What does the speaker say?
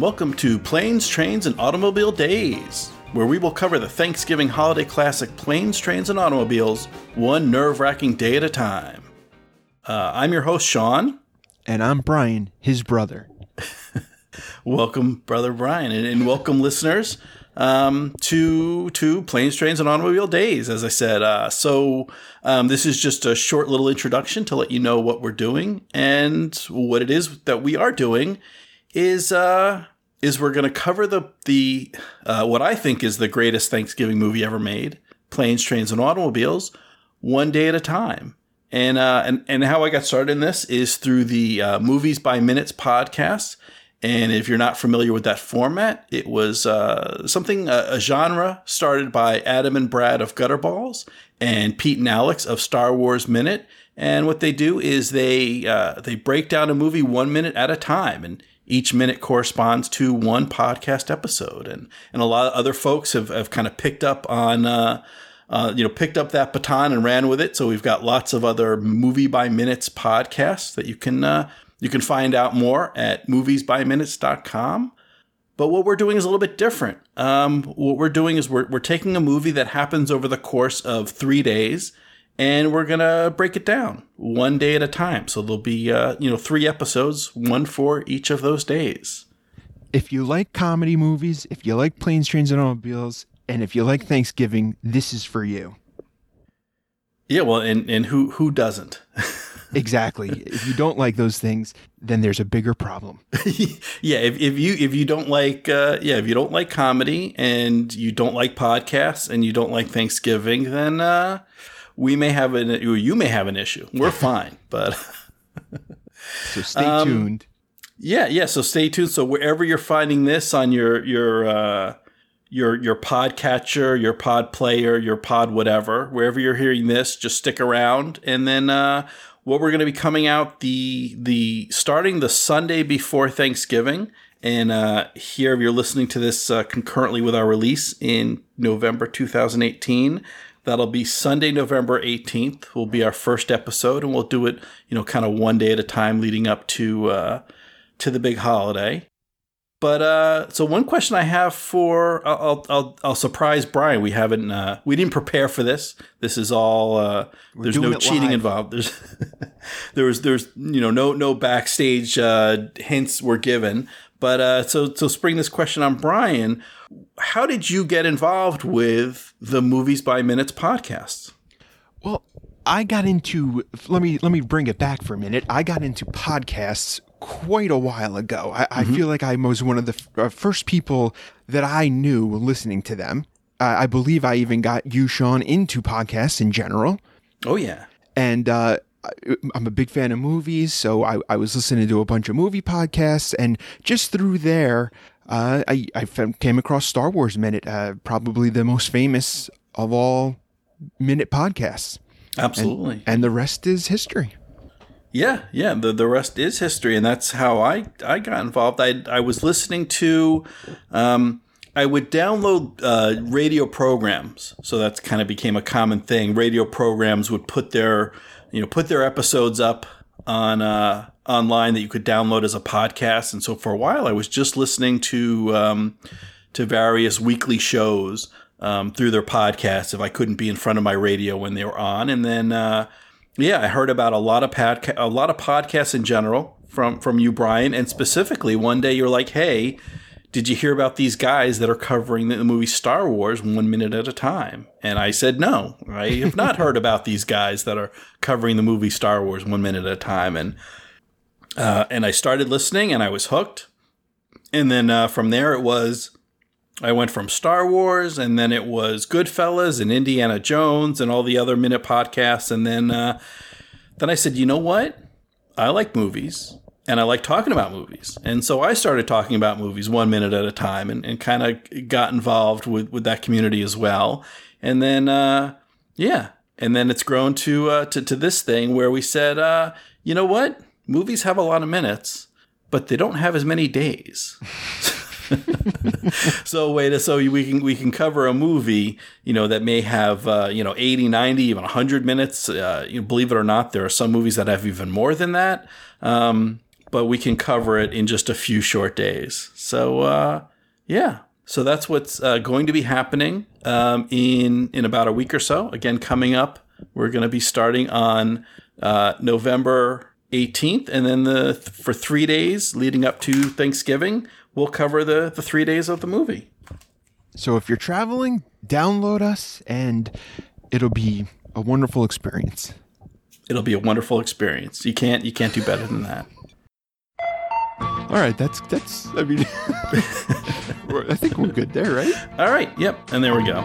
and welcome to Planes, Trains, and Automobile Days, where we will cover the Thanksgiving holiday classic Planes, Trains, and Automobiles one nerve wracking day at a time. Uh, I'm your host, Sean. And I'm Brian, his brother. welcome, brother Brian, and, and welcome, listeners, um, to to Planes, Trains, and Automobile Days. As I said, uh, so um, this is just a short little introduction to let you know what we're doing and what it is that we are doing is uh is we're going to cover the the uh, what I think is the greatest Thanksgiving movie ever made, Planes, Trains, and Automobiles, one day at a time. And uh, and and how I got started in this is through the uh, Movies by Minutes podcast. And if you're not familiar with that format, it was uh, something a, a genre started by Adam and Brad of Gutterballs and Pete and Alex of Star Wars Minute. And what they do is they uh, they break down a movie one minute at a time, and each minute corresponds to one podcast episode. And and a lot of other folks have, have kind of picked up on uh, uh, you know picked up that baton and ran with it. So we've got lots of other movie by minutes podcasts that you can uh, you can find out more at moviesbyminutes.com. But what we're doing is a little bit different. Um, what we're doing is we're, we're taking a movie that happens over the course of three days and we're gonna break it down one day at a time. So there'll be uh, you know three episodes, one for each of those days. If you like comedy movies, if you like planes, trains, and automobiles, and if you like Thanksgiving, this is for you. Yeah, well, and and who who doesn't? exactly. If you don't like those things, then there's a bigger problem. yeah, if, if you if you don't like uh, yeah if you don't like comedy and you don't like podcasts and you don't like Thanksgiving, then uh, we may have an you may have an issue. We're fine, but so stay um, tuned. Yeah, yeah. So stay tuned. So wherever you're finding this on your your uh, your your podcatcher, your pod player, your pod whatever, wherever you're hearing this, just stick around. And then uh, what we're going to be coming out the the starting the Sunday before Thanksgiving. And uh, here, if you're listening to this uh, concurrently with our release in November 2018, That'll be Sunday, November 18th will be our first episode and we'll do it, you know, kind of one day at a time leading up to uh to the big holiday. But uh so one question I have for I'll I'll I'll surprise Brian. We haven't uh we didn't prepare for this. This is all uh there's no cheating live. involved. There's there was there's you know no no backstage uh hints were given. But uh so so spring this question on Brian how did you get involved with the Movies by Minutes podcast? Well, I got into let me let me bring it back for a minute. I got into podcasts quite a while ago. I, mm-hmm. I feel like I was one of the f- uh, first people that I knew listening to them. Uh, I believe I even got you, Sean, into podcasts in general. Oh yeah, and uh, I'm a big fan of movies, so I, I was listening to a bunch of movie podcasts, and just through there, uh, I, I came across Star Wars Minute, uh, probably the most famous of all minute podcasts. Absolutely. And, and, the rest is history. Yeah, yeah. The the rest is history, and that's how I I got involved. I I was listening to, um, I would download uh, radio programs, so that's kind of became a common thing. Radio programs would put their you know put their episodes up on uh, online that you could download as a podcast. And so for a while, I was just listening to um, to various weekly shows um, through their podcasts if I couldn't be in front of my radio when they were on. And then, uh, yeah, I heard about a lot of podca- a lot of podcasts in general from from you, Brian, and specifically one day you're like, hey. Did you hear about these guys that are covering the movie Star Wars one minute at a time? And I said, no, I have not heard about these guys that are covering the movie Star Wars one minute at a time. And uh, and I started listening and I was hooked. And then uh, from there, it was I went from Star Wars and then it was Goodfellas and Indiana Jones and all the other minute podcasts. And then, uh, then I said, you know what? I like movies and I like talking about movies. And so I started talking about movies one minute at a time and, and kind of got involved with, with that community as well. And then, uh, yeah. And then it's grown to, uh, to, to this thing where we said, uh, you know what? movies have a lot of minutes, but they don't have as many days. so wait so we can we can cover a movie you know that may have uh, you know 80 90 even 100 minutes uh, you know, believe it or not there are some movies that have even more than that um, but we can cover it in just a few short days. So, uh, yeah. So that's what's uh, going to be happening um, in in about a week or so. Again, coming up, we're going to be starting on uh, November 18th, and then the for three days leading up to Thanksgiving, we'll cover the the three days of the movie. So if you're traveling, download us, and it'll be a wonderful experience. It'll be a wonderful experience. You can't you can't do better than that. All right, that's that's. I mean, I think we're good there, right? All right. Yep. And there we go.